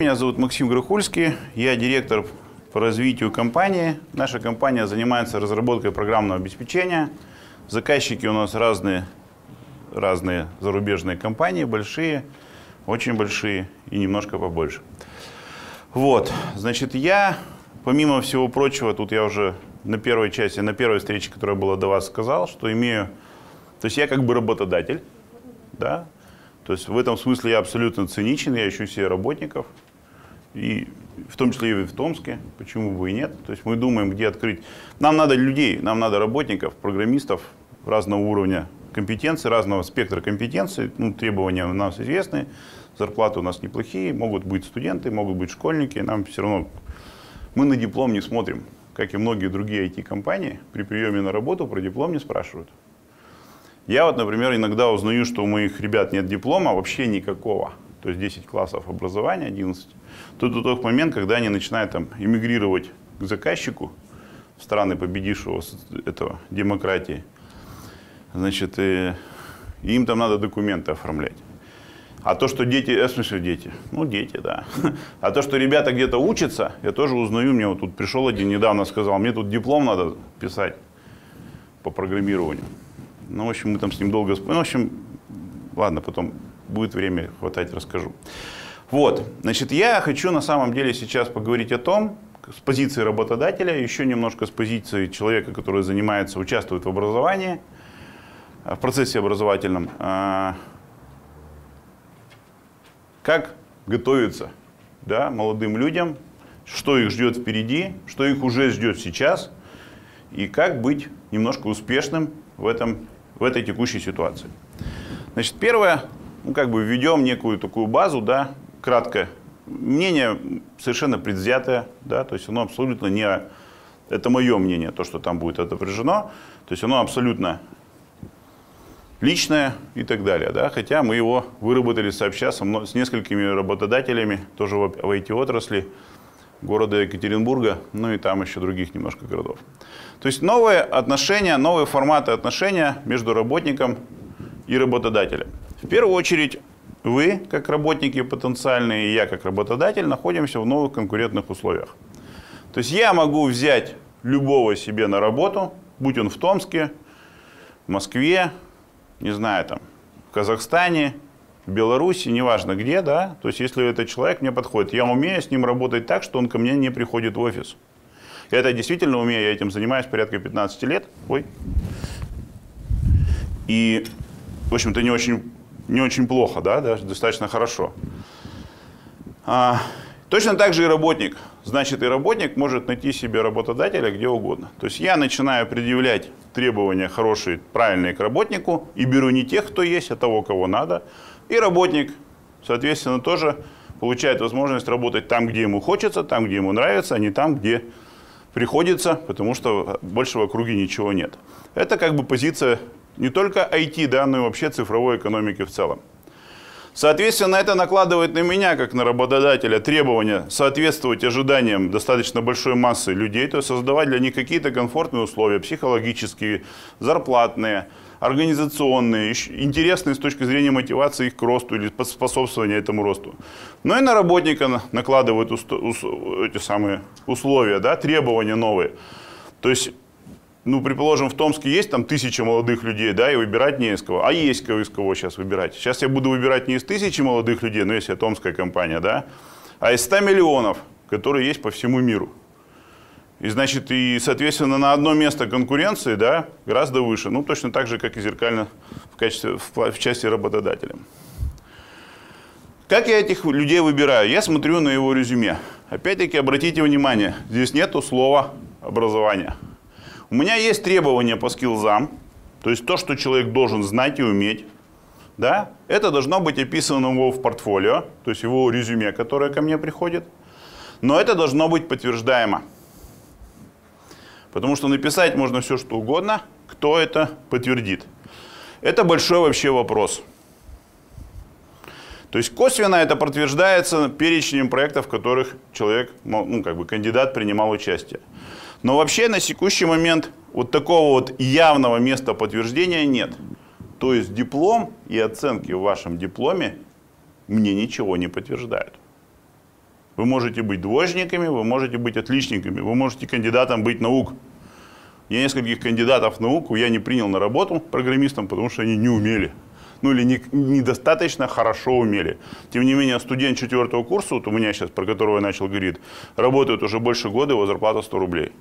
Меня зовут Максим Грохульский, я директор по развитию компании. Наша компания занимается разработкой программного обеспечения. Заказчики у нас разные, разные зарубежные компании, большие, очень большие и немножко побольше. Вот, значит, я, помимо всего прочего, тут я уже на первой части, на первой встрече, которая была до вас, сказал, что имею, то есть я как бы работодатель, да, то есть в этом смысле я абсолютно циничен, я ищу себе работников, и в том числе и в Томске, почему бы и нет. То есть мы думаем, где открыть. Нам надо людей, нам надо работников, программистов разного уровня компетенции, разного спектра компетенций. Ну, требования у нас известны, зарплаты у нас неплохие, могут быть студенты, могут быть школьники. Нам все равно, мы на диплом не смотрим, как и многие другие IT-компании, при приеме на работу про диплом не спрашивают. Я вот, например, иногда узнаю, что у моих ребят нет диплома, вообще никакого. То есть 10 классов образования, 11 то до тот момент, когда они начинают там эмигрировать к заказчику страны победившего этого демократии, значит, и им там надо документы оформлять. А то, что дети, э, в смысле дети, ну дети, да. А то, что ребята где-то учатся, я тоже узнаю, мне вот тут пришел один недавно, сказал, мне тут диплом надо писать по программированию. Ну, в общем, мы там с ним долго, ну, в общем, ладно, потом будет время хватать, расскажу. Вот, значит, я хочу на самом деле сейчас поговорить о том, с позиции работодателя, еще немножко с позиции человека, который занимается, участвует в образовании, в процессе образовательном. А, как готовиться да, молодым людям, что их ждет впереди, что их уже ждет сейчас, и как быть немножко успешным в, этом, в этой текущей ситуации. Значит, первое, ну, как бы введем некую такую базу, да, кратко, мнение совершенно предвзятое, да, то есть оно абсолютно не, это мое мнение, то, что там будет отображено, то есть оно абсолютно личное и так далее, да, хотя мы его выработали сообща со мной, с несколькими работодателями, тоже в, в IT-отрасли, города Екатеринбурга, ну и там еще других немножко городов. То есть новые отношения, новые форматы отношения между работником и работодателем. В первую очередь вы, как работники потенциальные, и я, как работодатель, находимся в новых конкурентных условиях. То есть я могу взять любого себе на работу, будь он в Томске, в Москве, не знаю, там, в Казахстане, в Беларуси, неважно где, да, то есть если этот человек мне подходит, я умею с ним работать так, что он ко мне не приходит в офис. Я это действительно умею, я этим занимаюсь порядка 15 лет. Ой. И, в общем-то, не очень не очень плохо, да, даже достаточно хорошо. А, точно так же и работник. Значит, и работник может найти себе работодателя где угодно. То есть я начинаю предъявлять требования хорошие, правильные к работнику и беру не тех, кто есть, а того, кого надо. И работник, соответственно, тоже получает возможность работать там, где ему хочется, там, где ему нравится, а не там, где приходится, потому что больше в округе ничего нет. Это как бы позиция не только IT, да, но и вообще цифровой экономики в целом. Соответственно, это накладывает на меня, как на работодателя, требования соответствовать ожиданиям достаточно большой массы людей, то есть создавать для них какие-то комфортные условия, психологические, зарплатные, организационные, интересные с точки зрения мотивации их к росту или способствования этому росту. Но и на работника накладывают эти самые условия, да, требования новые. То есть ну, предположим, в Томске есть там тысяча молодых людей, да, и выбирать не из кого. А есть кого из кого сейчас выбирать. Сейчас я буду выбирать не из тысячи молодых людей, но если я томская компания, да, а из 100 миллионов, которые есть по всему миру. И, значит, и, соответственно, на одно место конкуренции, да, гораздо выше. Ну, точно так же, как и зеркально в, качестве, в, в части работодателя. Как я этих людей выбираю? Я смотрю на его резюме. Опять-таки, обратите внимание, здесь нету слова образования. У меня есть требования по скиллзам, то есть то, что человек должен знать и уметь. Да? Это должно быть описано его в портфолио, то есть его резюме, которое ко мне приходит. Но это должно быть подтверждаемо. Потому что написать можно все, что угодно. Кто это подтвердит? Это большой вообще вопрос. То есть косвенно это подтверждается перечнем проектов, в которых человек, ну, как бы кандидат принимал участие. Но вообще на текущий момент вот такого вот явного места подтверждения нет. То есть диплом и оценки в вашем дипломе мне ничего не подтверждают. Вы можете быть двоечниками, вы можете быть отличниками, вы можете кандидатом быть наук. Я нескольких кандидатов наук я не принял на работу программистом, потому что они не умели. Ну или не, недостаточно хорошо умели. Тем не менее, студент четвертого курса, вот у меня сейчас, про которого я начал говорить, работает уже больше года, его зарплата 100 рублей.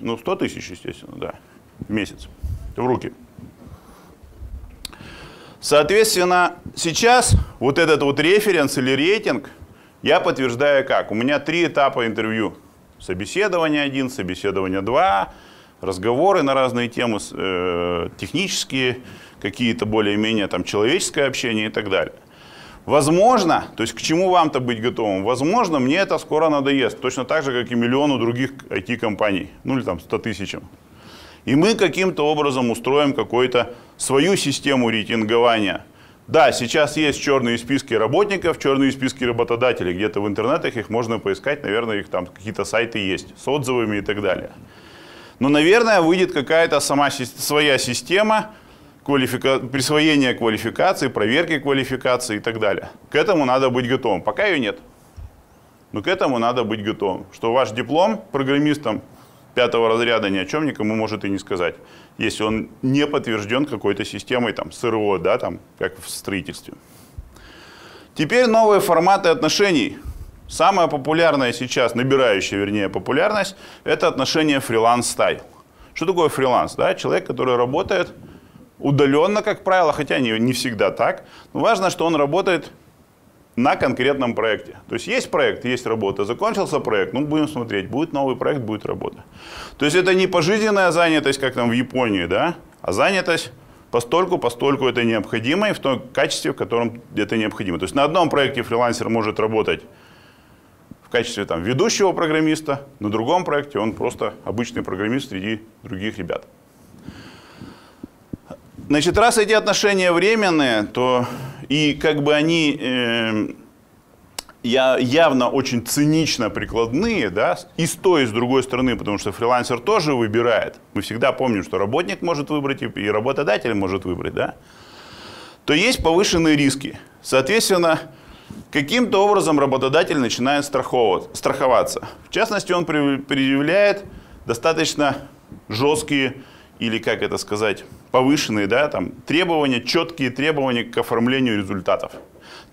Ну, 100 тысяч, естественно, да, в месяц, в руки. Соответственно, сейчас вот этот вот референс или рейтинг я подтверждаю как? У меня три этапа интервью. Собеседование один, собеседование два, разговоры на разные темы, э, технические, какие-то более-менее там человеческое общение и так далее. Возможно, то есть к чему вам-то быть готовым? Возможно, мне это скоро надоест, точно так же, как и миллиону других IT-компаний, ну или там 100 тысячам. И мы каким-то образом устроим какую-то свою систему рейтингования. Да, сейчас есть черные списки работников, черные списки работодателей. Где-то в интернетах их можно поискать, наверное, их там какие-то сайты есть с отзывами и так далее. Но, наверное, выйдет какая-то сама своя система квалифика... присвоения квалификации, проверки квалификации и так далее. К этому надо быть готовым. Пока ее нет. Но к этому надо быть готовым. Что ваш диплом программистом пятого разряда ни о чем никому может и не сказать, если он не подтвержден какой-то системой там, СРО, да, там, как в строительстве. Теперь новые форматы отношений. Самое популярное сейчас, набирающее, вернее, популярность, это отношение фриланс-стайл. Что такое фриланс? Да? Человек, который работает удаленно, как правило, хотя не, не всегда так. Но важно, что он работает на конкретном проекте. То есть есть проект, есть работа, закончился проект, ну будем смотреть, будет новый проект, будет работа. То есть это не пожизненная занятость, как там в Японии, да, а занятость постольку, постольку это необходимо и в том качестве, в котором это необходимо. То есть на одном проекте фрилансер может работать в качестве там, ведущего программиста, на другом проекте он просто обычный программист среди других ребят. Значит, раз эти отношения временные, то и как бы они э, я, явно очень цинично прикладные, да, и с той, и с другой стороны, потому что фрилансер тоже выбирает. Мы всегда помним, что работник может выбрать, и работодатель может выбрать, да, то есть повышенные риски. Соответственно, каким-то образом работодатель начинает страховаться. В частности, он предъявляет достаточно жесткие или, как это сказать, повышенные да, там, требования, четкие требования к оформлению результатов.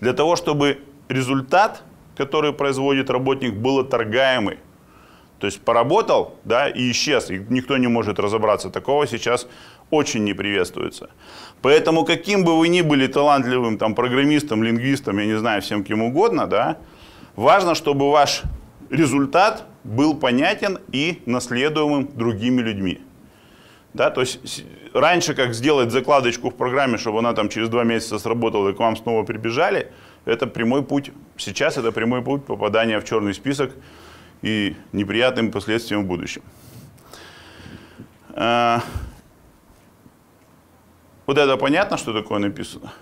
Для того, чтобы результат, который производит работник, был отторгаемый. То есть поработал, да, и исчез, и никто не может разобраться. Такого сейчас очень не приветствуется. Поэтому каким бы вы ни были талантливым там, программистом, лингвистом, я не знаю, всем кем угодно, да, важно, чтобы ваш результат был понятен и наследуемым другими людьми. Да, то есть раньше, как сделать закладочку в программе, чтобы она там через два месяца сработала и к вам снова прибежали, это прямой путь. Сейчас это прямой путь попадания в черный список и неприятным последствиям в будущем. А, вот это понятно, что такое написано?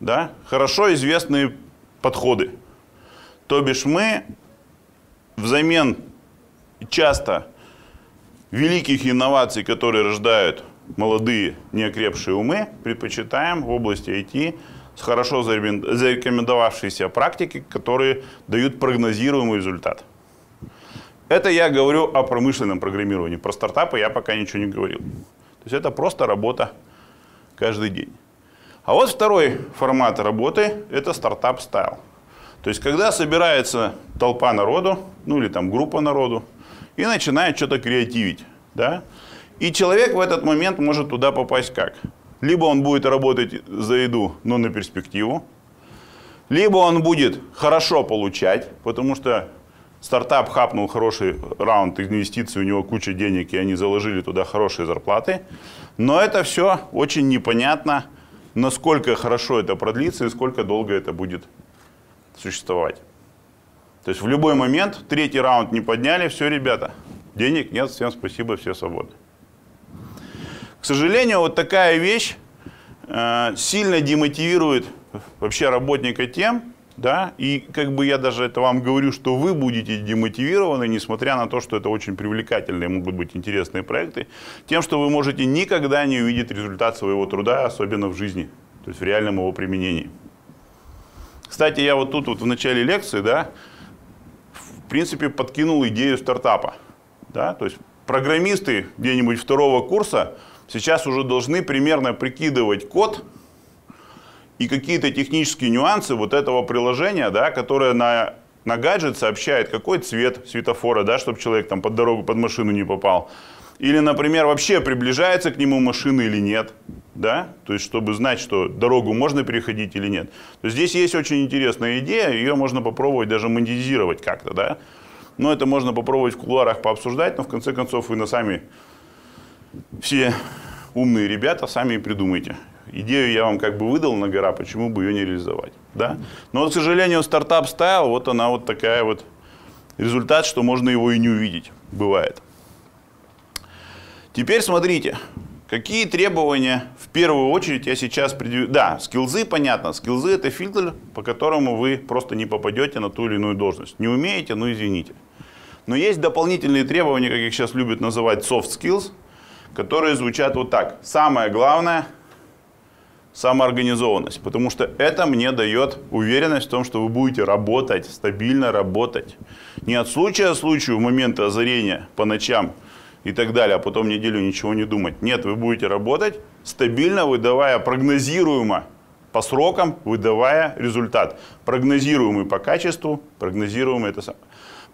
Да? Хорошо известные подходы. То бишь мы взамен часто великих инноваций, которые рождают молодые неокрепшие умы, предпочитаем в области IT с хорошо зарекомендовавшиеся практики, которые дают прогнозируемый результат. Это я говорю о промышленном программировании. Про стартапы я пока ничего не говорил. То есть это просто работа каждый день. А вот второй формат работы – это startup-style. То есть когда собирается толпа народу, ну или там группа народу, и начинает что-то креативить. Да? И человек в этот момент может туда попасть как? Либо он будет работать за еду, но на перспективу, либо он будет хорошо получать, потому что стартап хапнул хороший раунд инвестиций, у него куча денег, и они заложили туда хорошие зарплаты. Но это все очень непонятно, насколько хорошо это продлится и сколько долго это будет существовать. То есть в любой момент, третий раунд не подняли, все, ребята, денег нет, всем спасибо, все свободны. К сожалению, вот такая вещь э, сильно демотивирует вообще работника тем, да, и как бы я даже это вам говорю, что вы будете демотивированы, несмотря на то, что это очень привлекательные, могут быть интересные проекты, тем, что вы можете никогда не увидеть результат своего труда, особенно в жизни, то есть в реальном его применении. Кстати, я вот тут вот в начале лекции, да, в принципе, подкинул идею стартапа. Да? То есть программисты где-нибудь второго курса сейчас уже должны примерно прикидывать код и какие-то технические нюансы вот этого приложения, да, которое на, на гаджет сообщает, какой цвет светофора, да, чтобы человек там под дорогу, под машину не попал. Или, например, вообще приближается к нему машина или нет, да, то есть чтобы знать, что дорогу можно переходить или нет. То есть здесь есть очень интересная идея, ее можно попробовать даже монетизировать как-то, да. Но это можно попробовать в кулуарах пообсуждать, но в конце концов вы на сами все умные ребята сами придумайте. Идею я вам как бы выдал на гора, почему бы ее не реализовать. Да? Но, к сожалению, стартап стайл, вот она вот такая вот результат, что можно его и не увидеть. Бывает. Теперь смотрите, какие требования в первую очередь я сейчас предъявляю. Да, скилзы, понятно. Скилзы это фильтр, по которому вы просто не попадете на ту или иную должность. Не умеете, ну извините. Но есть дополнительные требования, как их сейчас любят называть soft skills, которые звучат вот так. Самое главное – самоорганизованность, потому что это мне дает уверенность в том, что вы будете работать, стабильно работать. Не от случая к случаю, в моменты озарения по ночам и так далее, а потом неделю ничего не думать. Нет, вы будете работать стабильно, выдавая прогнозируемо по срокам, выдавая результат. Прогнозируемый по качеству, прогнозируемый это самое.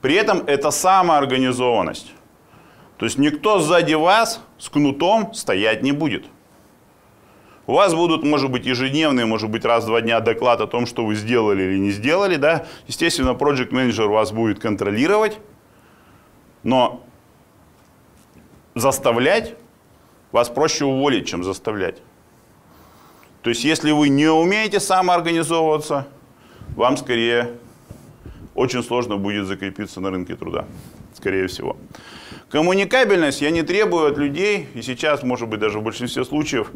При этом это самоорганизованность. То есть никто сзади вас с кнутом стоять не будет. У вас будут, может быть, ежедневные, может быть, раз в два дня доклад о том, что вы сделали или не сделали. Да? Естественно, Project Manager вас будет контролировать, но заставлять вас проще уволить, чем заставлять. То есть, если вы не умеете самоорганизовываться, вам скорее очень сложно будет закрепиться на рынке труда, скорее всего. Коммуникабельность я не требую от людей, и сейчас, может быть, даже в большинстве случаев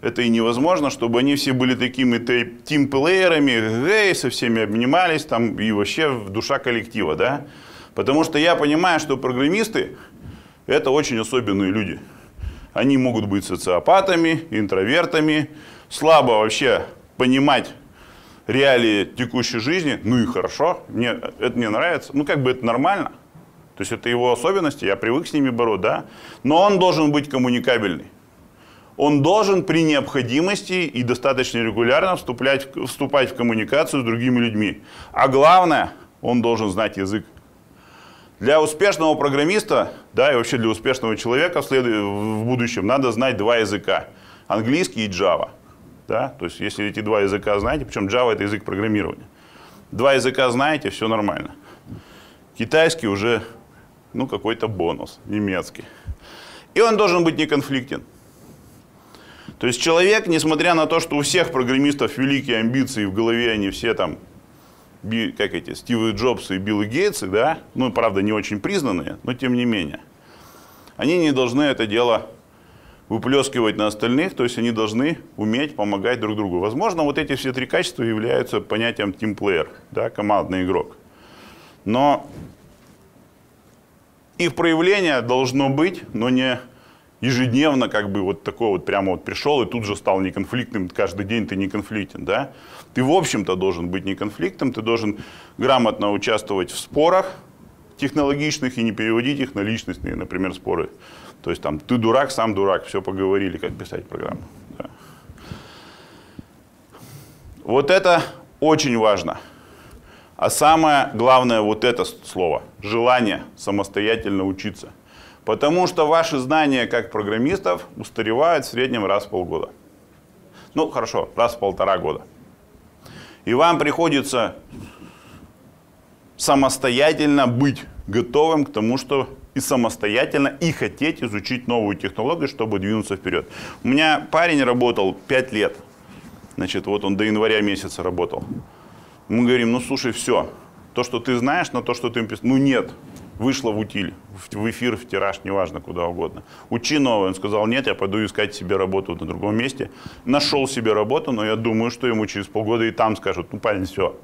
это и невозможно, чтобы они все были такими тимплеерами, гей, со всеми обнимались, там, и вообще душа коллектива, да. Потому что я понимаю, что программисты – это очень особенные люди. Они могут быть социопатами, интровертами, слабо вообще понимать реалии текущей жизни, ну и хорошо, мне, это мне нравится, ну как бы это нормально. То есть это его особенности, я привык с ними бороться, да. Но он должен быть коммуникабельный. Он должен при необходимости и достаточно регулярно вступлять, вступать в коммуникацию с другими людьми. А главное, он должен знать язык. Для успешного программиста, да, и вообще для успешного человека в, след... в будущем надо знать два языка. Английский и Java. Да? То есть, если эти два языка знаете, причем Java это язык программирования. Два языка знаете, все нормально. Китайский уже, ну, какой-то бонус, немецкий. И он должен быть неконфликтен. То есть человек, несмотря на то, что у всех программистов великие амбиции, в голове они все там, как эти, Стивы Джобсы и Билл Гейтсы, да, ну, правда, не очень признанные, но тем не менее, они не должны это дело выплескивать на остальных, то есть они должны уметь помогать друг другу. Возможно, вот эти все три качества являются понятием тимплеер, да, командный игрок. Но их проявление должно быть, но не ежедневно, как бы вот такой вот прямо вот пришел и тут же стал неконфликтным, каждый день ты не конфликтен, да? Ты в общем-то должен быть неконфликтным, ты должен грамотно участвовать в спорах технологичных и не переводить их на личностные, например, споры. То есть там ты дурак, сам дурак, все поговорили, как писать программу. Да. Вот это очень важно. А самое главное вот это слово – желание самостоятельно учиться. Потому что ваши знания как программистов устаревают в среднем раз в полгода. Ну, хорошо, раз в полтора года. И вам приходится самостоятельно быть готовым к тому, что и самостоятельно, и хотеть изучить новую технологию, чтобы двинуться вперед. У меня парень работал 5 лет. Значит, вот он до января месяца работал. Мы говорим, ну слушай, все, то, что ты знаешь, на то, что ты ну нет, вышло в утиль, в эфир, в тираж, неважно, куда угодно. Учи новое. Он сказал, нет, я пойду искать себе работу на другом месте. Нашел себе работу, но я думаю, что ему через полгода и там скажут, ну парень, все.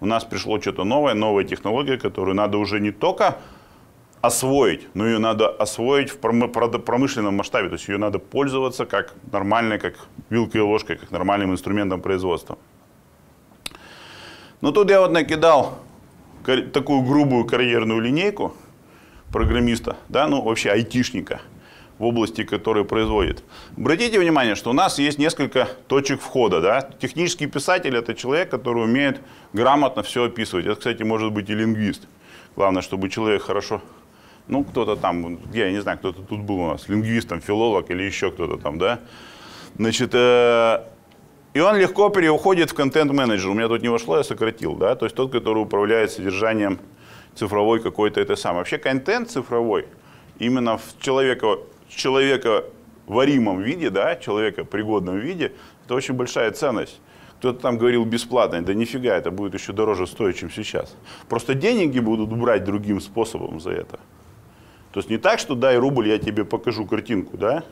У нас пришло что-то новое, новая технология, которую надо уже не только освоить, но ее надо освоить в промышленном масштабе. То есть ее надо пользоваться как нормальной, как вилкой и ложкой, как нормальным инструментом производства. Но тут я вот накидал такую грубую карьерную линейку программиста, да, ну вообще айтишника в области, который производит. Обратите внимание, что у нас есть несколько точек входа. Да? Технический писатель – это человек, который умеет грамотно все описывать. Это, кстати, может быть и лингвист. Главное, чтобы человек хорошо ну, кто-то там, я не знаю, кто-то тут был у нас, лингвистом, филолог или еще кто-то там, да. Значит, э, и он легко переходит в контент-менеджер. У меня тут не вошло, я сократил, да, то есть тот, который управляет содержанием цифровой какой-то это самое. Вообще контент цифровой именно в человека, человека варимом виде, да, человека пригодном виде, это очень большая ценность. Кто-то там говорил бесплатно, да нифига, это будет еще дороже стоить, чем сейчас. Просто деньги будут брать другим способом за это. То есть не так, что дай рубль, я тебе покажу картинку, да?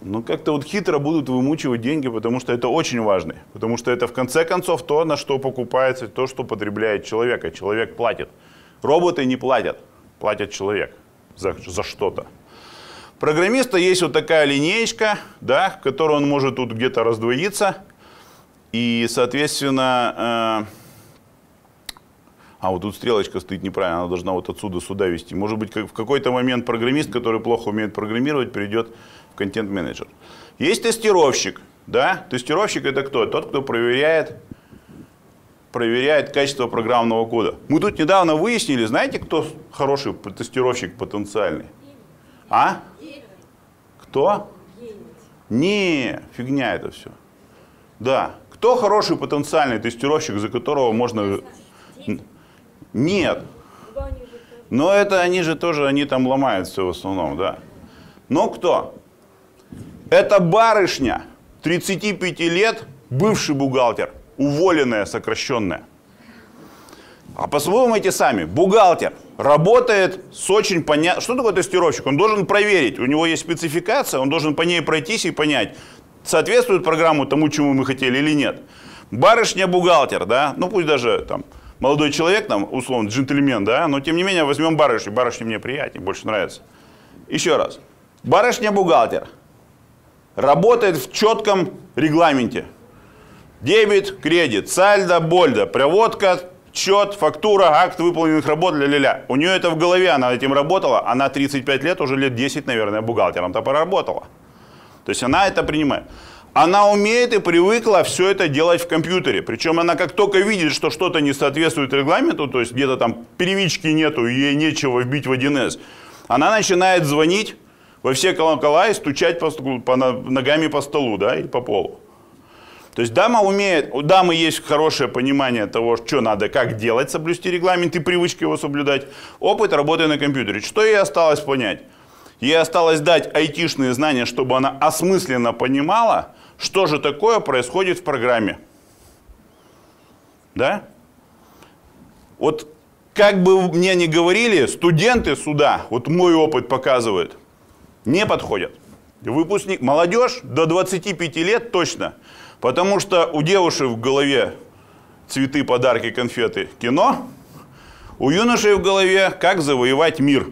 Ну, как-то вот хитро будут вымучивать деньги, потому что это очень важно. Потому что это в конце концов то, на что покупается, то, что потребляет человек, а человек платит. Роботы не платят, платят человек за, за что-то. Программиста есть вот такая линеечка, да, в которой он может тут где-то раздвоиться. И, соответственно, э, а вот тут стрелочка стоит неправильно, она должна вот отсюда сюда вести. Может быть, в какой-то момент программист, который плохо умеет программировать, перейдет контент-менеджер. Есть тестировщик. Да? Тестировщик это кто? Тот, кто проверяет, проверяет качество программного кода. Мы тут недавно выяснили, знаете, кто хороший тестировщик потенциальный? А? Кто? Не, фигня это все. Да. Кто хороший потенциальный тестировщик, за которого можно... Нет. Но это они же тоже, они там ломают все в основном, да. Но кто? Это барышня, 35 лет, бывший бухгалтер, уволенная, сокращенная. А посмотрите сами, бухгалтер работает с очень понятным... Что такое тестировщик? Он должен проверить, у него есть спецификация, он должен по ней пройтись и понять, соответствует программу тому, чему мы хотели или нет. Барышня-бухгалтер, да, ну пусть даже там молодой человек, там, условно, джентльмен, да, но тем не менее возьмем барышню, барышня мне приятнее, больше нравится. Еще раз. Барышня-бухгалтер работает в четком регламенте. Дебет, кредит, сальдо, больдо, проводка, счет, фактура, акт выполненных работ, ля-ля-ля. У нее это в голове, она этим работала, она 35 лет, уже лет 10, наверное, бухгалтером-то поработала. То есть она это принимает. Она умеет и привыкла все это делать в компьютере. Причем она как только видит, что что-то не соответствует регламенту, то есть где-то там первички нету, ей нечего вбить в 1С, она начинает звонить во все колокола и стучать по, по, ногами по столу, да, или по полу. То есть дама умеет, у дамы есть хорошее понимание того, что надо, как делать, соблюсти регламент и привычки его соблюдать. Опыт работы на компьютере. Что ей осталось понять? Ей осталось дать айтишные знания, чтобы она осмысленно понимала, что же такое происходит в программе. Да? Вот как бы мне ни говорили, студенты сюда, вот мой опыт показывает – не подходят. Выпускник, молодежь до 25 лет точно, потому что у девушек в голове цветы, подарки, конфеты, кино, у юношей в голове как завоевать мир.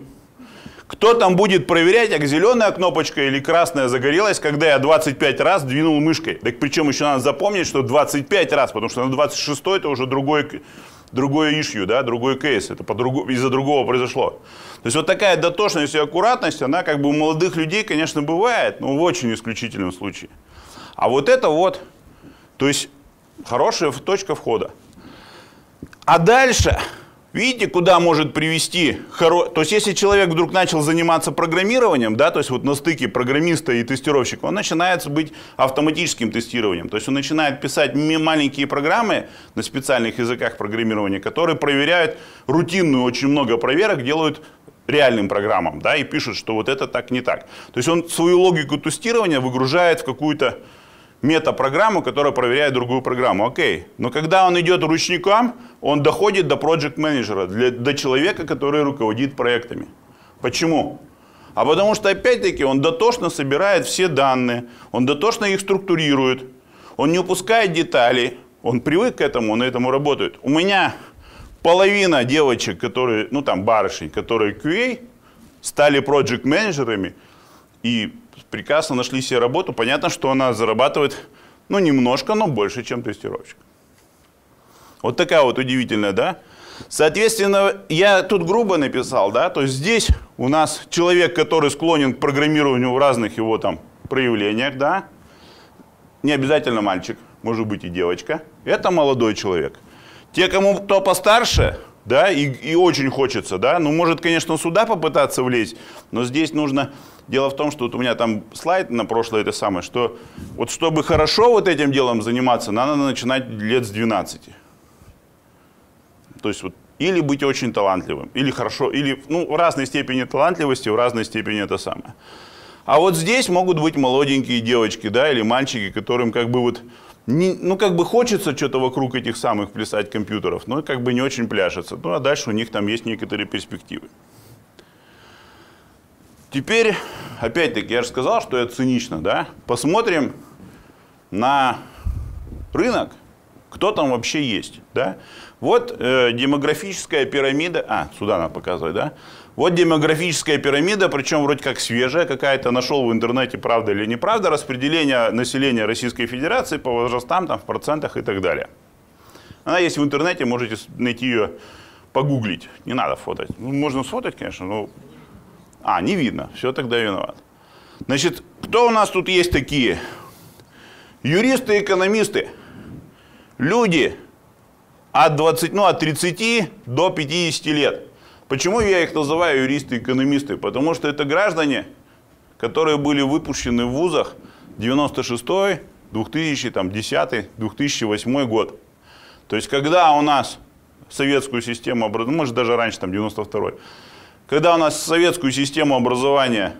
Кто там будет проверять, как зеленая кнопочка или красная загорелась, когда я 25 раз двинул мышкой? Так причем еще надо запомнить, что 25 раз, потому что на 26 это уже другой другое ишью, да, другой кейс, это из-за другого произошло. То есть вот такая дотошность и аккуратность, она как бы у молодых людей, конечно, бывает, но в очень исключительном случае. А вот это вот, то есть хорошая точка входа. А дальше Видите, куда может привести, хоро... то есть если человек вдруг начал заниматься программированием, да, то есть вот на стыке программиста и тестировщика, он начинает быть автоматическим тестированием. То есть он начинает писать маленькие программы на специальных языках программирования, которые проверяют рутинную, очень много проверок делают реальным программам, да, и пишут, что вот это так не так. То есть он свою логику тестирования выгружает в какую-то метапрограмму, которая проверяет другую программу. Окей. Но когда он идет ручникам, он доходит до проект менеджера до человека, который руководит проектами. Почему? А потому что, опять-таки, он дотошно собирает все данные, он дотошно их структурирует, он не упускает детали, он привык к этому, он этому работает. У меня половина девочек, которые, ну там барышень, которые QA, стали проект менеджерами и прекрасно нашли себе работу. Понятно, что она зарабатывает, ну, немножко, но больше, чем тестировщик. Вот такая вот удивительная, да? Соответственно, я тут грубо написал, да, то есть здесь у нас человек, который склонен к программированию в разных его там проявлениях, да, не обязательно мальчик, может быть и девочка, это молодой человек. Те, кому кто постарше, да, и, и очень хочется, да, ну, может, конечно, сюда попытаться влезть, но здесь нужно... Дело в том, что вот у меня там слайд на прошлое это самое, что вот чтобы хорошо вот этим делом заниматься, надо начинать лет с 12. То есть вот или быть очень талантливым, или хорошо, или ну, в разной степени талантливости, в разной степени это самое. А вот здесь могут быть молоденькие девочки, да, или мальчики, которым как бы вот не, ну, как бы хочется что-то вокруг этих самых плясать компьютеров, но как бы не очень пляшется. Ну, а дальше у них там есть некоторые перспективы. Теперь, опять-таки, я же сказал, что это цинично, да? Посмотрим на рынок, кто там вообще есть, да? Вот э, демографическая пирамида, а, сюда надо показывать, да? Вот демографическая пирамида, причем вроде как свежая какая-то, нашел в интернете, правда или неправда, распределение населения Российской Федерации по возрастам, там, в процентах и так далее. Она есть в интернете, можете найти ее, погуглить. Не надо фотать. Ну, можно сфотать, конечно, но... А, не видно, все тогда виноват. Значит, кто у нас тут есть такие? Юристы, экономисты, люди от, 20, ну, от 30 до 50 лет. Почему я их называю юристы-экономисты? Потому что это граждане, которые были выпущены в вузах 96 2010 2008 год. То есть, когда у нас советскую систему образования, может даже раньше, там 92 когда у нас советскую систему образования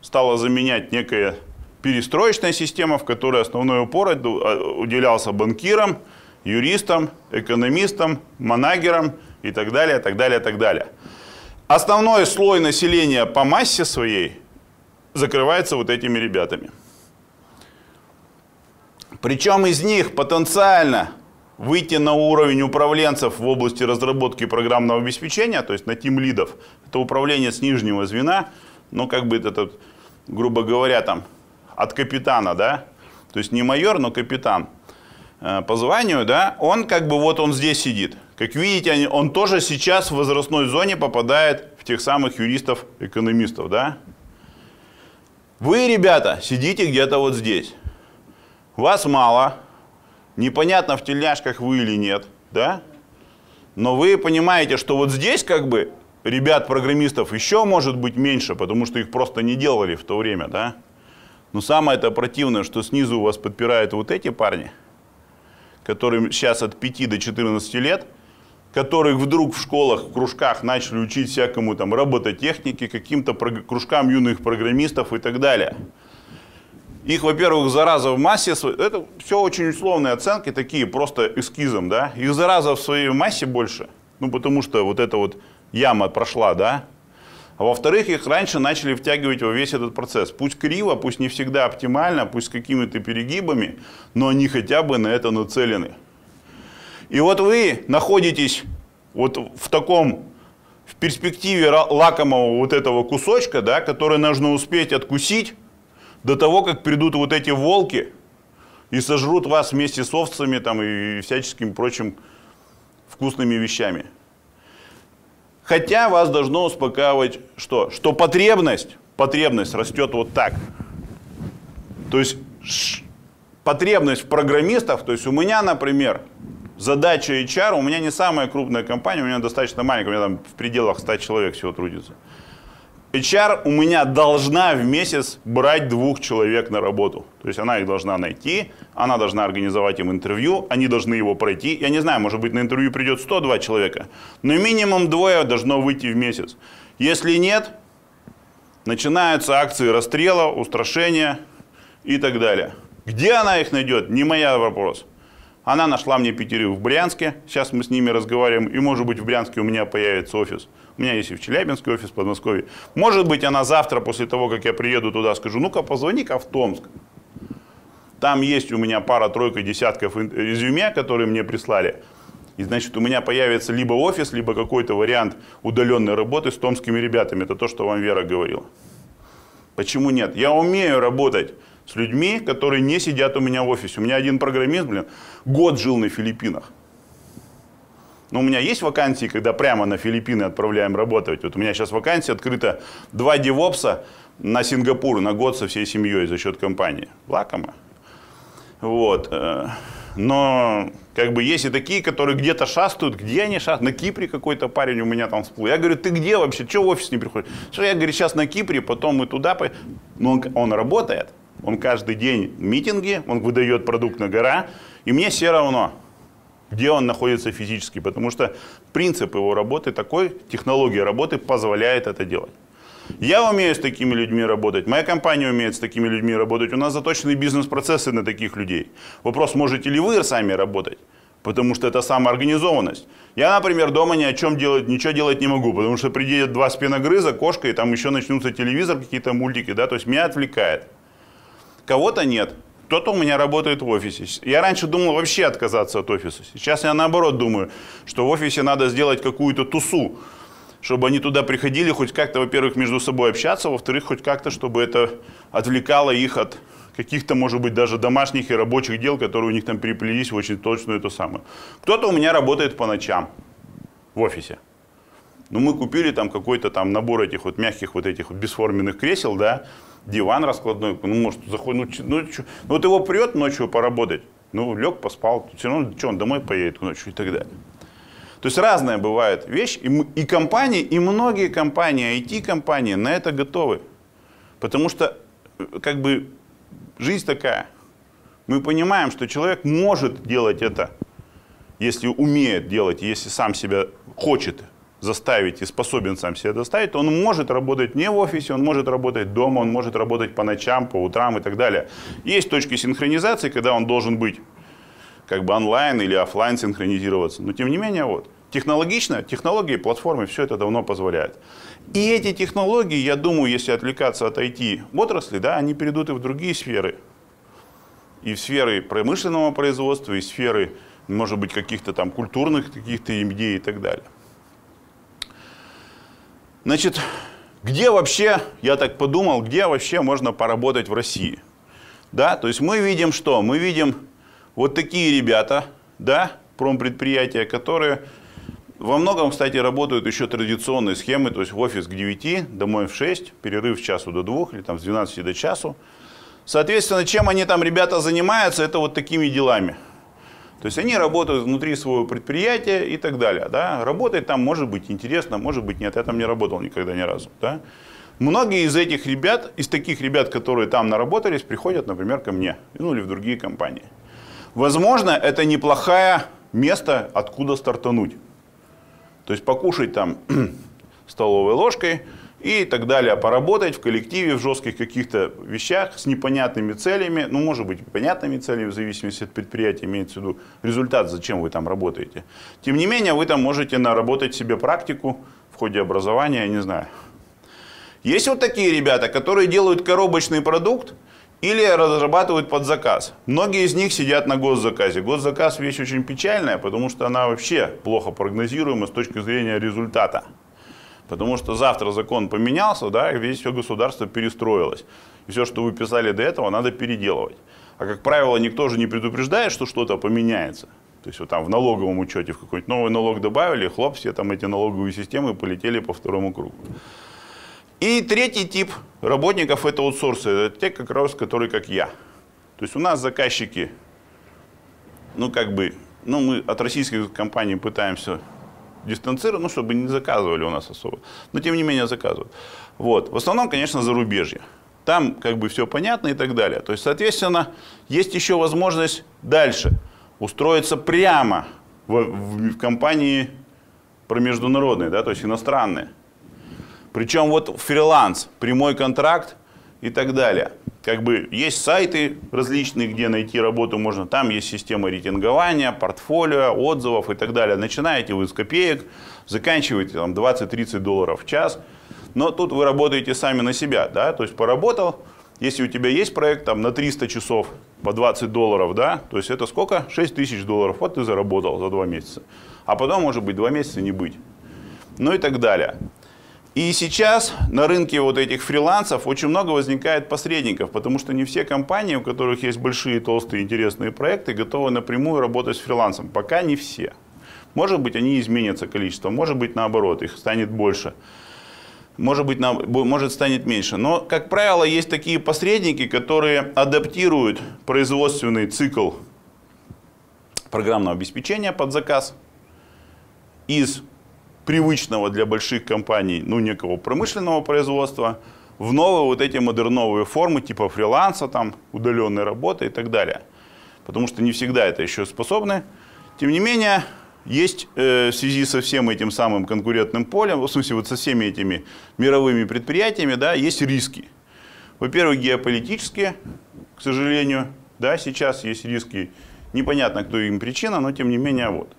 стала заменять некая перестроечная система, в которой основной упор уделялся банкирам, юристам, экономистам, манагерам и так далее, так далее, так далее. Основной слой населения по массе своей закрывается вот этими ребятами. Причем из них потенциально выйти на уровень управленцев в области разработки программного обеспечения, то есть на тим лидов, это управление с нижнего звена, ну как бы это, грубо говоря, там от капитана, да, то есть не майор, но капитан э, по званию, да, он как бы вот он здесь сидит. Как видите, он тоже сейчас в возрастной зоне попадает в тех самых юристов-экономистов, да. Вы, ребята, сидите где-то вот здесь. Вас мало, непонятно в тельняшках вы или нет, да? Но вы понимаете, что вот здесь как бы ребят-программистов еще может быть меньше, потому что их просто не делали в то время, да? Но самое это противное, что снизу вас подпирают вот эти парни, которым сейчас от 5 до 14 лет, которых вдруг в школах, в кружках начали учить всякому там робототехнике, каким-то кружкам юных программистов и так далее. Их, во-первых, зараза в массе, это все очень условные оценки, такие просто эскизом, да. Их зараза в своей массе больше, ну потому что вот эта вот яма прошла, да. А во-вторых, их раньше начали втягивать во весь этот процесс. Пусть криво, пусть не всегда оптимально, пусть с какими-то перегибами, но они хотя бы на это нацелены. И вот вы находитесь вот в таком, в перспективе лакомого вот этого кусочка, да, который нужно успеть откусить, до того, как придут вот эти волки и сожрут вас вместе с овцами там, и всяческими прочим вкусными вещами. Хотя вас должно успокаивать что? Что потребность, потребность растет вот так. То есть потребность в программистах, то есть у меня, например, задача HR, у меня не самая крупная компания, у меня достаточно маленькая, у меня там в пределах 100 человек всего трудится. HR у меня должна в месяц брать двух человек на работу. То есть она их должна найти, она должна организовать им интервью, они должны его пройти. Я не знаю, может быть на интервью придет 102 человека, но минимум двое должно выйти в месяц. Если нет, начинаются акции расстрела, устрашения и так далее. Где она их найдет, не моя вопрос. Она нашла мне пятерых в Брянске, сейчас мы с ними разговариваем, и может быть в Брянске у меня появится офис. У меня есть и в Челябинске офис, в Подмосковье. Может быть она завтра, после того, как я приеду туда, скажу, ну-ка позвони-ка в Томск. Там есть у меня пара-тройка десятков резюме, которые мне прислали. И значит, у меня появится либо офис, либо какой-то вариант удаленной работы с томскими ребятами. Это то, что вам Вера говорила. Почему нет? Я умею работать с людьми, которые не сидят у меня в офисе. У меня один программист, блин, год жил на Филиппинах. Но у меня есть вакансии, когда прямо на Филиппины отправляем работать. Вот у меня сейчас вакансия открыта два девопса на Сингапур на год со всей семьей за счет компании. Лакомо. Вот. э, Но как бы есть и такие, которые где-то шастают. Где они шастают? На Кипре какой-то парень у меня там всплыл. Я говорю, ты где вообще? Чего в офис не приходишь? Что я говорю, сейчас на Кипре, потом мы туда. по-». Но он, он работает. Он каждый день митинги, он выдает продукт на гора. И мне все равно, где он находится физически. Потому что принцип его работы такой, технология работы позволяет это делать. Я умею с такими людьми работать, моя компания умеет с такими людьми работать, у нас заточены бизнес-процессы на таких людей. Вопрос, можете ли вы сами работать? Потому что это самоорганизованность. Я, например, дома ни о чем делать, ничего делать не могу, потому что приедет два спиногрыза, кошка, и там еще начнутся телевизор, какие-то мультики, да, то есть меня отвлекает. Кого-то нет. Кто-то у меня работает в офисе. Я раньше думал вообще отказаться от офиса. Сейчас я наоборот думаю, что в офисе надо сделать какую-то тусу, чтобы они туда приходили, хоть как-то, во-первых, между собой общаться, во-вторых, хоть как-то, чтобы это отвлекало их от каких-то, может быть, даже домашних и рабочих дел, которые у них там переплелись в очень точную эту самую. Кто-то у меня работает по ночам в офисе. Ну, мы купили там какой-то там набор этих вот мягких вот этих вот бесформенных кресел, да, диван раскладной, ну, может, заходит, ну, ну, ну, вот его прет ночью поработать, ну, лег, поспал, все равно, что, он домой поедет ночью и так далее. То есть разная бывает вещь, и, и компании, и многие компании, IT-компании на это готовы. Потому что, э, как бы, жизнь такая. Мы понимаем, что человек может делать это, если умеет делать, если сам себя хочет заставить и способен сам себя доставить, он может работать не в офисе, он может работать дома, он может работать по ночам, по утрам и так далее. Есть точки синхронизации, когда он должен быть как бы онлайн или офлайн синхронизироваться. Но тем не менее, вот, технологично, технологии, платформы, все это давно позволяет. И эти технологии, я думаю, если отвлекаться от IT отрасли, да, они перейдут и в другие сферы. И в сферы промышленного производства, и в сферы, может быть, каких-то там культурных каких-то идей и так далее. Значит, где вообще, я так подумал, где вообще можно поработать в России? Да, то есть мы видим что? Мы видим вот такие ребята, да, промпредприятия, которые во многом, кстати, работают еще традиционной схемы, то есть в офис к 9, домой в 6, перерыв с часу до 2 или там с 12 до часу. Соответственно, чем они там, ребята, занимаются, это вот такими делами. То есть они работают внутри своего предприятия и так далее. Да? Работать там может быть интересно, может быть нет. Я там не работал никогда ни разу. Да? Многие из этих ребят, из таких ребят, которые там наработались, приходят, например, ко мне, ну или в другие компании. Возможно, это неплохое место, откуда стартануть. То есть покушать там столовой ложкой и так далее, поработать в коллективе, в жестких каких-то вещах с непонятными целями, ну, может быть, понятными целями, в зависимости от предприятия, имеется в виду результат, зачем вы там работаете. Тем не менее, вы там можете наработать себе практику в ходе образования, я не знаю. Есть вот такие ребята, которые делают коробочный продукт, или разрабатывают под заказ. Многие из них сидят на госзаказе. Госзаказ вещь очень печальная, потому что она вообще плохо прогнозируема с точки зрения результата. Потому что завтра закон поменялся, да, и весь все государство перестроилось. И все, что вы писали до этого, надо переделывать. А как правило, никто же не предупреждает, что что-то поменяется. То есть вот там в налоговом учете в какой-нибудь новый налог добавили, хлоп, все там эти налоговые системы полетели по второму кругу. И третий тип работников это аутсорсы. Это те, как раз, которые как я. То есть у нас заказчики, ну как бы, ну мы от российских компаний пытаемся дистанцировать, ну чтобы не заказывали у нас особо. Но тем не менее заказывают. Вот. В основном, конечно, зарубежье. Там как бы все понятно и так далее. То есть, соответственно, есть еще возможность дальше устроиться прямо в, в- в компании промеждународные, да, то есть иностранные. Причем вот фриланс, прямой контракт и так далее. Как бы есть сайты различные, где найти работу можно. Там есть система рейтингования, портфолио, отзывов и так далее. Начинаете вы с копеек, заканчиваете там 20-30 долларов в час. Но тут вы работаете сами на себя, да, то есть поработал, если у тебя есть проект там на 300 часов по 20 долларов, да, то есть это сколько? 6 тысяч долларов, вот ты заработал за 2 месяца. А потом, может быть, 2 месяца не быть. Ну и так далее. И сейчас на рынке вот этих фрилансов очень много возникает посредников, потому что не все компании, у которых есть большие, толстые, интересные проекты, готовы напрямую работать с фрилансом. Пока не все. Может быть, они изменятся количество, может быть, наоборот, их станет больше. Может быть, на, может станет меньше. Но, как правило, есть такие посредники, которые адаптируют производственный цикл программного обеспечения под заказ из привычного для больших компаний, ну, некого промышленного производства, в новые вот эти модерновые формы, типа фриланса, там, удаленной работы и так далее. Потому что не всегда это еще способны. Тем не менее, есть э, в связи со всем этим самым конкурентным полем, в смысле вот со всеми этими мировыми предприятиями, да, есть риски. Во-первых, геополитические, к сожалению, да, сейчас есть риски, непонятно, кто им причина, но тем не менее вот.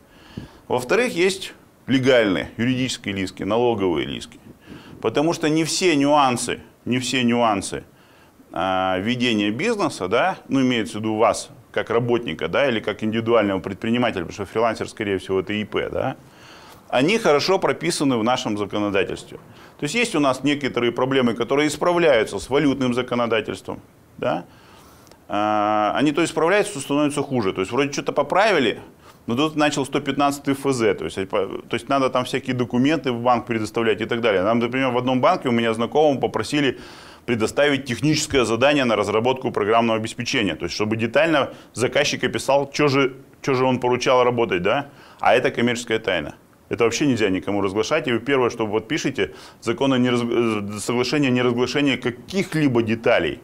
Во-вторых, есть легальные, юридические риски, налоговые риски. Потому что не все нюансы, не все нюансы а, ведения бизнеса, да, ну имеется в виду вас, как работника, да, или как индивидуального предпринимателя, потому что фрилансер, скорее всего, это ИП, да, они хорошо прописаны в нашем законодательстве. То есть есть у нас некоторые проблемы, которые исправляются с валютным законодательством, да, а, они то исправляются, то становятся хуже. То есть вроде что-то поправили, но тут начал 115 ФЗ, то есть, то есть надо там всякие документы в банк предоставлять и так далее. Нам, например, в одном банке у меня знакомым попросили предоставить техническое задание на разработку программного обеспечения. То есть, чтобы детально заказчик описал, что же, что же он поручал работать, да? А это коммерческая тайна. Это вообще нельзя никому разглашать. И вы первое, что вы подпишете, закон о неразг... Э, соглашение о неразглашении каких-либо деталей.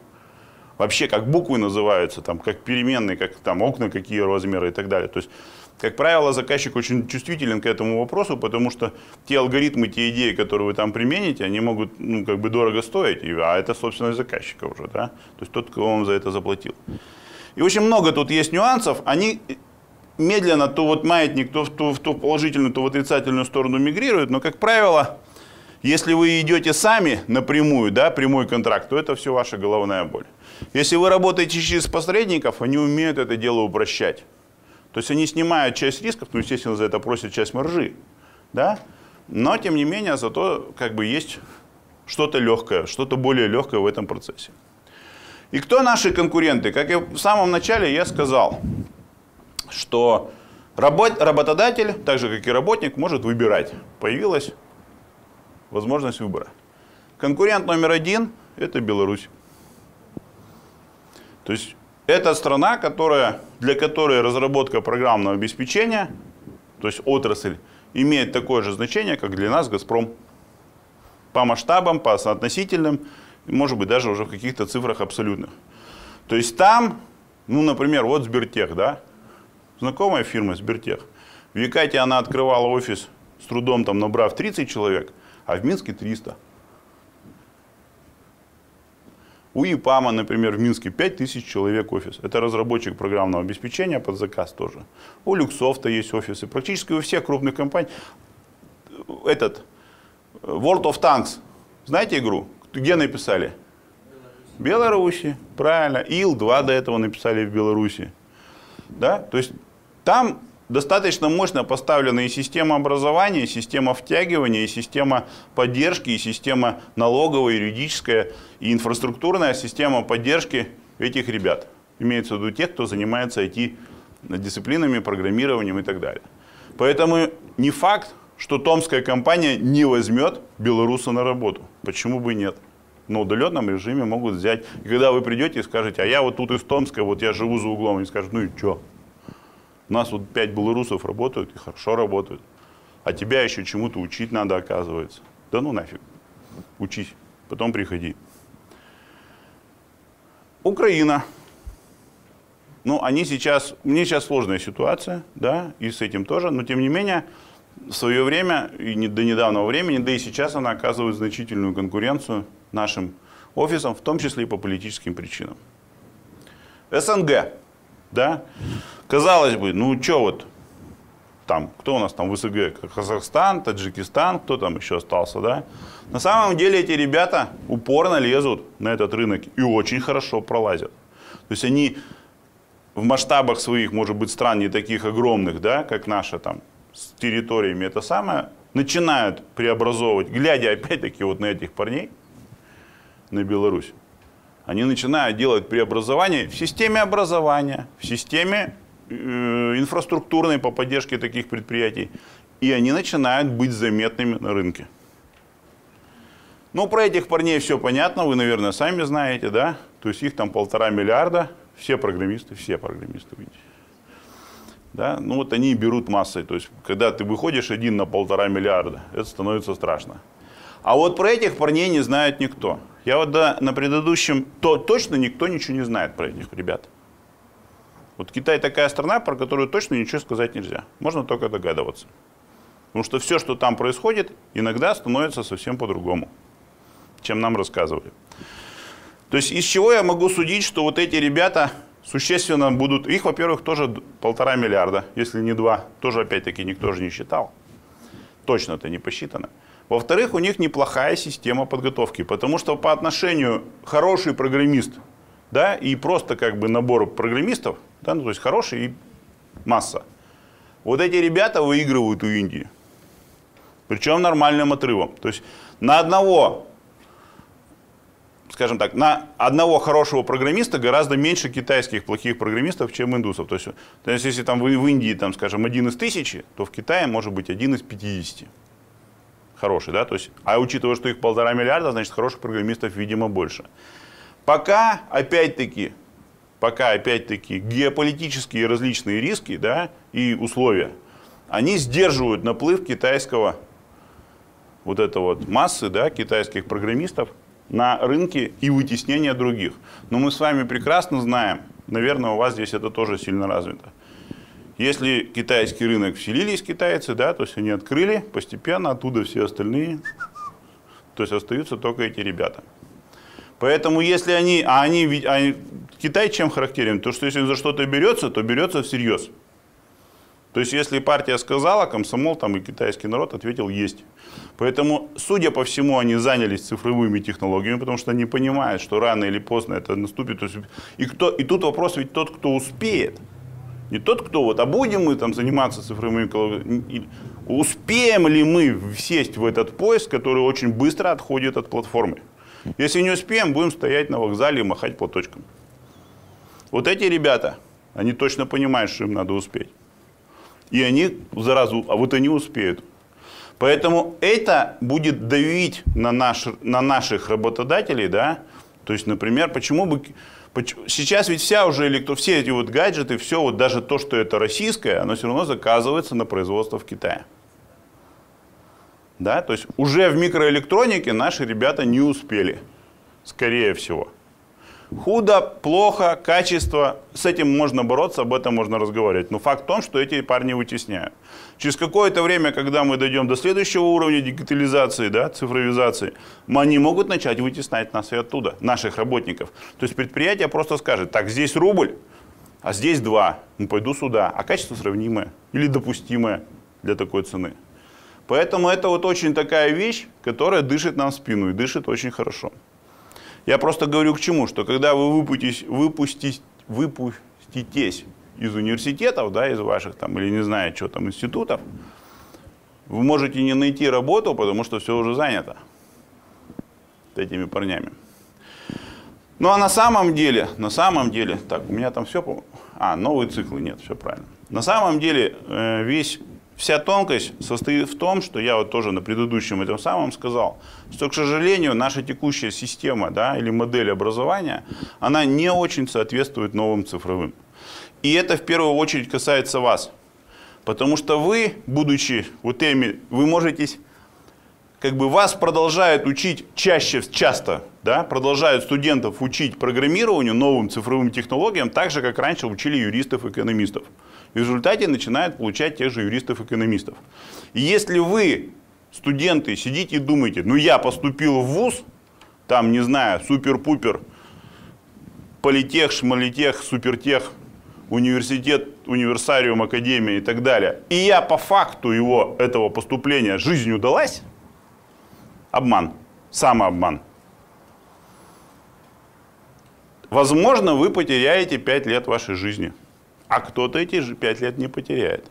Вообще, как буквы называются, там, как переменные, как там окна, какие размеры и так далее. То есть как правило, заказчик очень чувствителен к этому вопросу, потому что те алгоритмы, те идеи, которые вы там примените, они могут ну, как бы дорого стоить, а это собственность заказчика уже, да? то есть тот, кто вам за это заплатил. И очень много тут есть нюансов, они медленно то вот маятник то в ту, в ту положительную, то в отрицательную сторону мигрируют, но, как правило, если вы идете сами напрямую, да, прямой контракт, то это все ваша головная боль. Если вы работаете через посредников, они умеют это дело упрощать. То есть они снимают часть рисков, ну, естественно, за это просят часть маржи, да? Но, тем не менее, зато как бы есть что-то легкое, что-то более легкое в этом процессе. И кто наши конкуренты? Как и в самом начале я сказал, что работ, работодатель, так же как и работник, может выбирать. Появилась возможность выбора. Конкурент номер один – это Беларусь. То есть это страна, которая, для которой разработка программного обеспечения, то есть отрасль, имеет такое же значение, как для нас «Газпром». По масштабам, по соотносительным, может быть, даже уже в каких-то цифрах абсолютных. То есть там, ну, например, вот Сбертех, да, знакомая фирма Сбертех. В Якате она открывала офис с трудом, там, набрав 30 человек, а в Минске 300. У ИПАМа, например, в Минске 5000 человек офис. Это разработчик программного обеспечения под заказ тоже. У Люксофта есть офисы. Практически у всех крупных компаний. Этот World of Tanks. Знаете игру? Где написали? Беларуси. Правильно. Ил-2 до этого написали в Беларуси. Да? То есть там достаточно мощно поставлена и система образования, и система втягивания, и система поддержки, и система налоговая, юридическая, и инфраструктурная система поддержки этих ребят. Имеется в виду тех, кто занимается IT-дисциплинами, программированием и так далее. Поэтому не факт, что томская компания не возьмет белоруса на работу. Почему бы и нет? На удаленном режиме могут взять. И когда вы придете и скажете, а я вот тут из Томска, вот я живу за углом, они скажут, ну и что? У нас вот пять белорусов работают и хорошо работают. А тебя еще чему-то учить надо, оказывается. Да ну нафиг. Учись, потом приходи. Украина. Ну, они сейчас, мне сейчас сложная ситуация, да, и с этим тоже, но тем не менее, в свое время, и не, до недавнего времени, да и сейчас она оказывает значительную конкуренцию нашим офисам, в том числе и по политическим причинам. СНГ, да, Казалось бы, ну что вот, там, кто у нас там в СГ, Казахстан, Таджикистан, кто там еще остался, да? На самом деле эти ребята упорно лезут на этот рынок и очень хорошо пролазят. То есть они в масштабах своих, может быть, стран не таких огромных, да, как наша там, с территориями это самое, начинают преобразовывать, глядя опять-таки вот на этих парней, на Беларусь, они начинают делать преобразование в системе образования, в системе э, инфраструктурной по поддержке таких предприятий, и они начинают быть заметными на рынке. Ну, про этих парней все понятно, вы, наверное, сами знаете, да? То есть их там полтора миллиарда, все программисты, все программисты, видите. Да? Ну вот они берут массой. То есть, когда ты выходишь один на полтора миллиарда, это становится страшно. А вот про этих парней не знает никто. Я вот да, на предыдущем, то точно никто ничего не знает про этих ребят. Вот Китай такая страна, про которую точно ничего сказать нельзя. Можно только догадываться. Потому что все, что там происходит, иногда становится совсем по-другому, чем нам рассказывали. То есть из чего я могу судить, что вот эти ребята существенно будут... Их, во-первых, тоже полтора миллиарда, если не два. Тоже, опять-таки, никто же не считал. Точно это не посчитано. Во-вторых, у них неплохая система подготовки, потому что по отношению хороший программист, да, и просто как бы набор программистов, да, ну, то есть хороший и масса. Вот эти ребята выигрывают у Индии. Причем нормальным отрывом. То есть на одного скажем так, на одного хорошего программиста гораздо меньше китайских плохих программистов, чем индусов. То есть, то есть если там в, в Индии, там, скажем, один из тысячи, то в Китае может быть один из 50. Хороший, да? То есть, а учитывая, что их полтора миллиарда, значит, хороших программистов, видимо, больше. Пока, опять-таки, пока, опять-таки, геополитические различные риски, да, и условия, они сдерживают наплыв китайского вот это вот массы, да, китайских программистов на рынке и вытеснение других. Но мы с вами прекрасно знаем, наверное, у вас здесь это тоже сильно развито. Если китайский рынок вселились китайцы, да, то есть они открыли, постепенно оттуда все остальные, то есть остаются только эти ребята. Поэтому если они, а они, они Китай чем характерен? То, что если за что-то берется, то берется всерьез. То есть, если партия сказала, комсомол там и китайский народ ответил «есть». Поэтому, судя по всему, они занялись цифровыми технологиями, потому что они понимают, что рано или поздно это наступит. И, кто, и тут вопрос ведь тот, кто успеет. Не тот, кто вот, а будем мы там заниматься цифровыми технологиями. Успеем ли мы сесть в этот поезд, который очень быстро отходит от платформы? Если не успеем, будем стоять на вокзале и махать платочком. Вот эти ребята, они точно понимают, что им надо успеть и они заразу, а вот они успеют. Поэтому это будет давить на, наш, на наших работодателей, да, то есть, например, почему бы, сейчас ведь вся уже электро, все эти вот гаджеты, все вот даже то, что это российское, оно все равно заказывается на производство в Китае. Да, то есть уже в микроэлектронике наши ребята не успели, скорее всего. Худо, плохо, качество, с этим можно бороться, об этом можно разговаривать. Но факт в том, что эти парни вытесняют. Через какое-то время, когда мы дойдем до следующего уровня дигитализации, да, цифровизации, они могут начать вытеснять нас и оттуда, наших работников. То есть предприятие просто скажет, так, здесь рубль, а здесь два, ну пойду сюда, а качество сравнимое или допустимое для такой цены. Поэтому это вот очень такая вещь, которая дышит нам в спину и дышит очень хорошо. Я просто говорю к чему, что когда вы выпуститесь, выпуститесь, выпуститесь из университетов, да, из ваших там, или не знаю, что там, институтов, вы можете не найти работу, потому что все уже занято этими парнями. Ну а на самом деле, на самом деле, так, у меня там все, а, новые циклы, нет, все правильно. На самом деле э, весь Вся тонкость состоит в том, что я вот тоже на предыдущем этом самом сказал, что, к сожалению, наша текущая система да, или модель образования, она не очень соответствует новым цифровым. И это в первую очередь касается вас. Потому что вы, будучи вот теми, вы можете, как бы вас продолжают учить чаще, часто, да, продолжают студентов учить программированию, новым цифровым технологиям, так же, как раньше учили юристов, экономистов в результате начинают получать тех же юристов-экономистов. И если вы, студенты, сидите и думаете, ну я поступил в ВУЗ, там, не знаю, супер-пупер, политех, шмалитех, супертех, университет, универсариум, академия и так далее, и я по факту его, этого поступления, жизнь удалась, обман, самообман. Возможно, вы потеряете 5 лет вашей жизни – а кто-то эти же 5 лет не потеряет.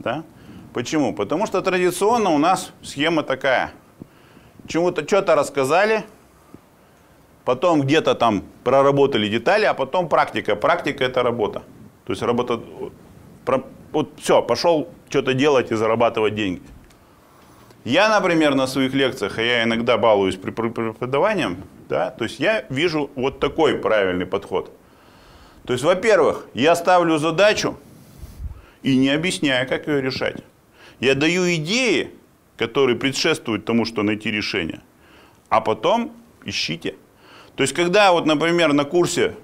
Да? Почему? Потому что традиционно у нас схема такая. Чему-то что-то рассказали, потом где-то там проработали детали, а потом практика. Практика – это работа. То есть работа, вот все, пошел что-то делать и зарабатывать деньги. Я, например, на своих лекциях, а я иногда балуюсь преподаванием, да, то есть я вижу вот такой правильный подход. То есть, во-первых, я ставлю задачу и не объясняю, как ее решать. Я даю идеи, которые предшествуют тому, что найти решение, а потом ищите. То есть, когда вот, например, на курсе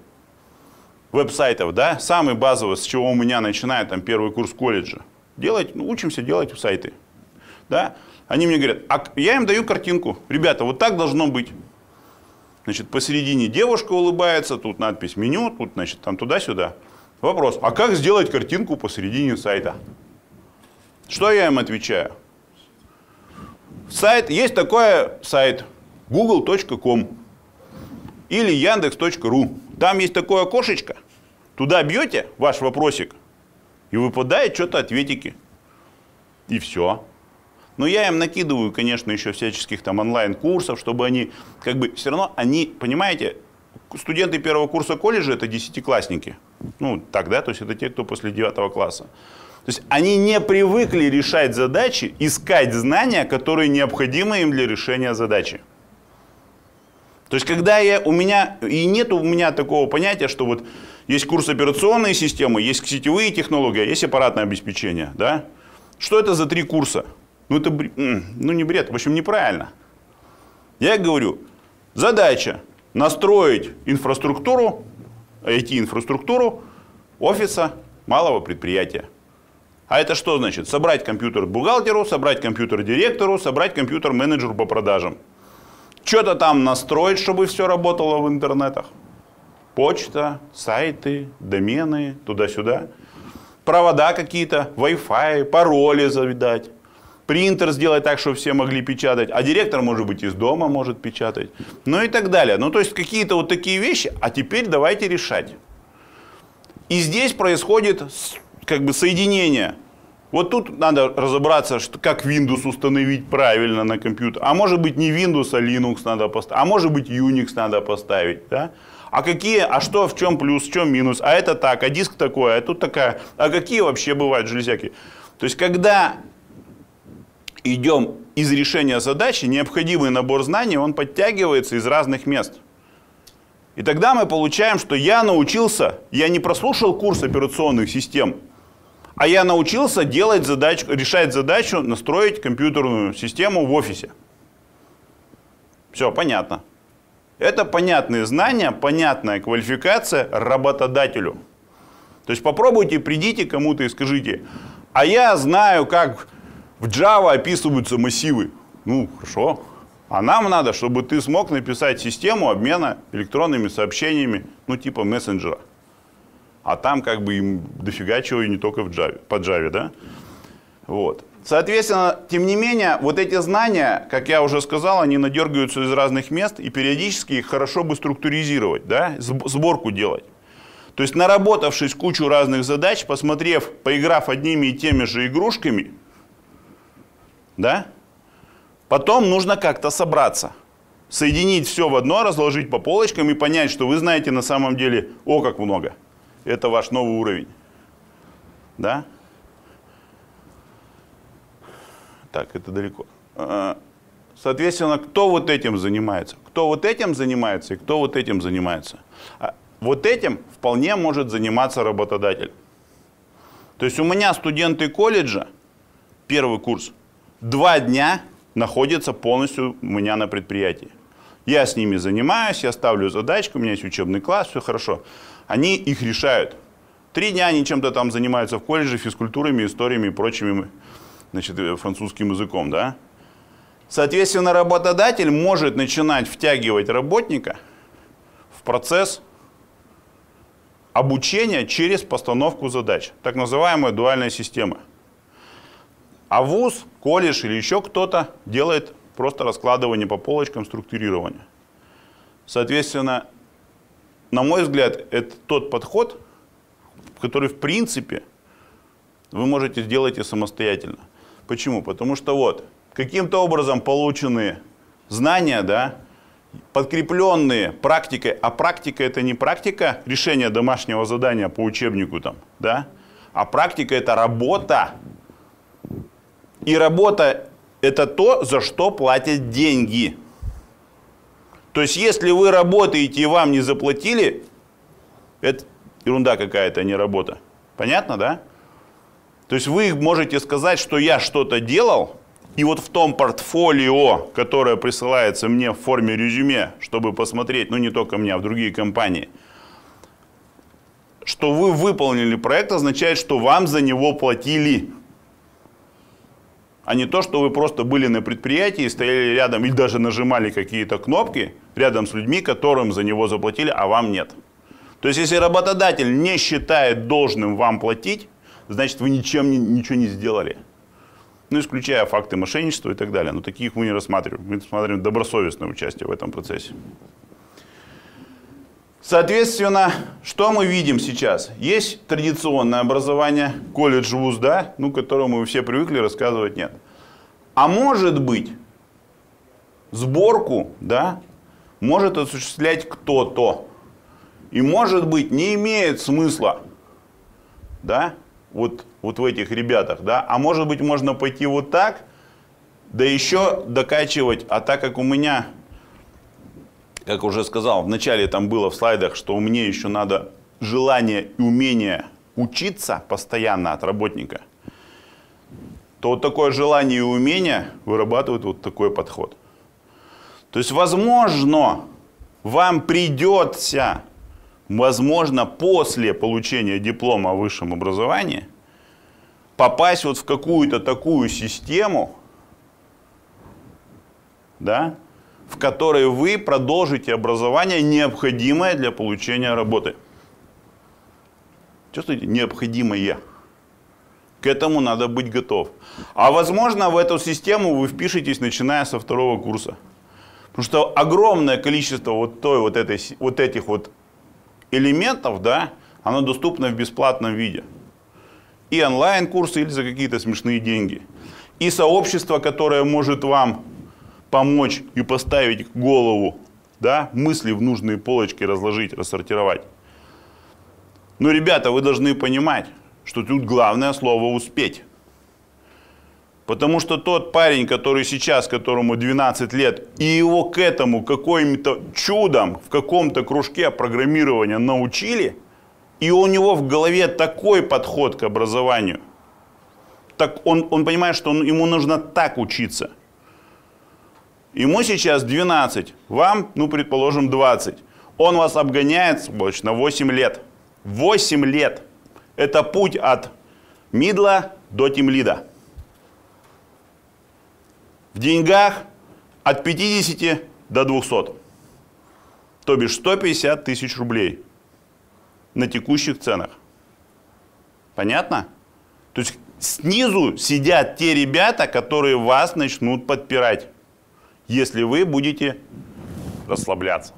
веб-сайтов, да, самый базовый, с чего у меня начинает там первый курс колледжа, делать, ну, учимся делать сайты, да, они мне говорят, а я им даю картинку, ребята, вот так должно быть. Значит, посередине девушка улыбается, тут надпись меню, тут, значит, там туда-сюда. Вопрос, а как сделать картинку посередине сайта? Что я им отвечаю? Сайт, есть такой сайт google.com или яндекс.ру. Там есть такое окошечко. Туда бьете ваш вопросик и выпадает что-то ответики. И все. Но я им накидываю, конечно, еще всяческих там онлайн-курсов, чтобы они, как бы, все равно они, понимаете, студенты первого курса колледжа это десятиклассники. Ну, так, да, то есть это те, кто после девятого класса. То есть они не привыкли решать задачи, искать знания, которые необходимы им для решения задачи. То есть, когда я, у меня, и нет у меня такого понятия, что вот есть курс операционной системы, есть сетевые технологии, а есть аппаратное обеспечение, да? Что это за три курса? Ну, это, ну, не бред, в общем, неправильно. Я говорю, задача настроить инфраструктуру, IT-инфраструктуру офиса малого предприятия. А это что значит? Собрать компьютер бухгалтеру, собрать компьютер директору, собрать компьютер менеджеру по продажам. Что-то там настроить, чтобы все работало в интернетах. Почта, сайты, домены, туда-сюда. Провода какие-то, Wi-Fi, пароли завидать. Принтер сделать так, чтобы все могли печатать. А директор, может быть, из дома может печатать. Ну и так далее. Ну то есть какие-то вот такие вещи. А теперь давайте решать. И здесь происходит как бы соединение. Вот тут надо разобраться, что, как Windows установить правильно на компьютер. А может быть не Windows, а Linux надо поставить. А может быть Unix надо поставить. Да? А какие, а что, в чем плюс, в чем минус? А это так, а диск такой, а тут такая. А какие вообще бывают железяки? То есть, когда идем из решения задачи, необходимый набор знаний, он подтягивается из разных мест. И тогда мы получаем, что я научился, я не прослушал курс операционных систем, а я научился делать задачу, решать задачу, настроить компьютерную систему в офисе. Все, понятно. Это понятные знания, понятная квалификация работодателю. То есть попробуйте, придите кому-то и скажите, а я знаю, как в Java описываются массивы. Ну, хорошо. А нам надо, чтобы ты смог написать систему обмена электронными сообщениями, ну, типа мессенджера. А там как бы им дофига чего и не только в Java, по Java, да? Вот. Соответственно, тем не менее, вот эти знания, как я уже сказал, они надергаются из разных мест, и периодически их хорошо бы структуризировать, да, сб- сборку делать. То есть, наработавшись кучу разных задач, посмотрев, поиграв одними и теми же игрушками, да, потом нужно как-то собраться. Соединить все в одно, разложить по полочкам и понять, что вы знаете на самом деле, о, как много. Это ваш новый уровень. Да? Так, это далеко. А, Соответственно, кто вот этим занимается? Кто вот этим занимается и кто вот этим занимается? А Вот этим вполне может заниматься работодатель. То есть у меня студенты колледжа, первый курс, два дня находятся полностью у меня на предприятии. Я с ними занимаюсь, я ставлю задачку, у меня есть учебный класс, все хорошо. Они их решают. Три дня они чем-то там занимаются в колледже, физкультурами, историями и прочими значит, э, французским языком, да. Соответственно, работодатель может начинать втягивать работника в процесс обучения через постановку задач, так называемая дуальная система. А вуз, колледж или еще кто-то делает просто раскладывание по полочкам, структурирование. Соответственно, на мой взгляд, это тот подход, который в принципе вы можете сделать и самостоятельно. Почему? Потому что вот, каким-то образом полученные знания, да, подкрепленные практикой, а практика это не практика решения домашнего задания по учебнику там, да, а практика это работа. И работа это то, за что платят деньги. То есть, если вы работаете и вам не заплатили, это ерунда какая-то, а не работа. Понятно, да? То есть вы можете сказать, что я что-то делал, и вот в том портфолио, которое присылается мне в форме резюме, чтобы посмотреть, ну не только мне, а в другие компании, что вы выполнили проект, означает, что вам за него платили. А не то, что вы просто были на предприятии, стояли рядом и даже нажимали какие-то кнопки рядом с людьми, которым за него заплатили, а вам нет. То есть, если работодатель не считает должным вам платить, значит, вы ничем ничего не сделали ну, исключая факты мошенничества и так далее. Но таких мы не рассматриваем. Мы рассматриваем добросовестное участие в этом процессе. Соответственно, что мы видим сейчас? Есть традиционное образование, колледж, вуз, да, ну, к которому мы все привыкли рассказывать нет. А может быть, сборку, да, может осуществлять кто-то. И может быть, не имеет смысла, да, вот, вот в этих ребятах, да, а может быть можно пойти вот так, да еще докачивать, а так как у меня, как уже сказал, вначале там было в слайдах, что меня еще надо желание и умение учиться постоянно от работника, то вот такое желание и умение вырабатывает вот такой подход. То есть, возможно, вам придется возможно, после получения диплома о высшем образовании, попасть вот в какую-то такую систему, да, в которой вы продолжите образование, необходимое для получения работы. Чувствуете? Необходимое. К этому надо быть готов. А возможно, в эту систему вы впишетесь, начиная со второго курса. Потому что огромное количество вот, той, вот, этой, вот этих вот элементов, да, оно доступно в бесплатном виде. И онлайн-курсы или за какие-то смешные деньги. И сообщество, которое может вам помочь и поставить голову, да, мысли в нужные полочки разложить, рассортировать. Но, ребята, вы должны понимать, что тут главное слово «успеть». Потому что тот парень, который сейчас, которому 12 лет, и его к этому каким-то чудом в каком-то кружке программирования научили, и у него в голове такой подход к образованию, так он, он понимает, что он, ему нужно так учиться. Ему сейчас 12, вам, ну, предположим, 20. Он вас обгоняет, сволочь, на 8 лет. 8 лет. Это путь от мидла до тимлида. В деньгах от 50 до 200. То бишь 150 тысяч рублей на текущих ценах. Понятно? То есть снизу сидят те ребята, которые вас начнут подпирать, если вы будете расслабляться.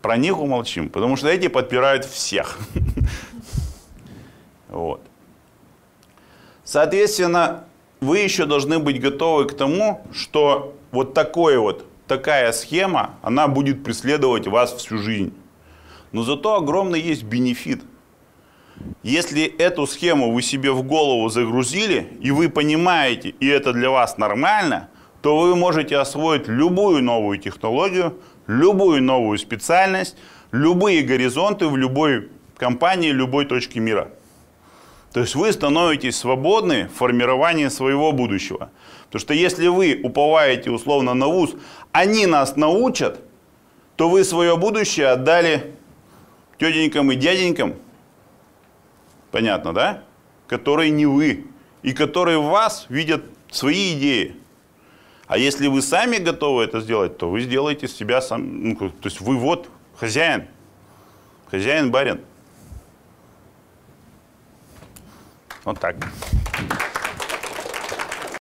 Про них умолчим, потому что эти подпирают всех. Вот. Соответственно, вы еще должны быть готовы к тому, что вот такой вот, такая схема, она будет преследовать вас всю жизнь. Но зато огромный есть бенефит. Если эту схему вы себе в голову загрузили, и вы понимаете, и это для вас нормально, то вы можете освоить любую новую технологию, любую новую специальность, любые горизонты в любой компании, любой точке мира. То есть вы становитесь свободны в формировании своего будущего. Потому что если вы уповаете условно на вуз, они нас научат, то вы свое будущее отдали тетенькам и дяденькам, понятно, да? Которые не вы, и которые в вас видят свои идеи. А если вы сами готовы это сделать, то вы сделаете себя сам, ну, то есть вы вот хозяин, хозяин барин. Вот так.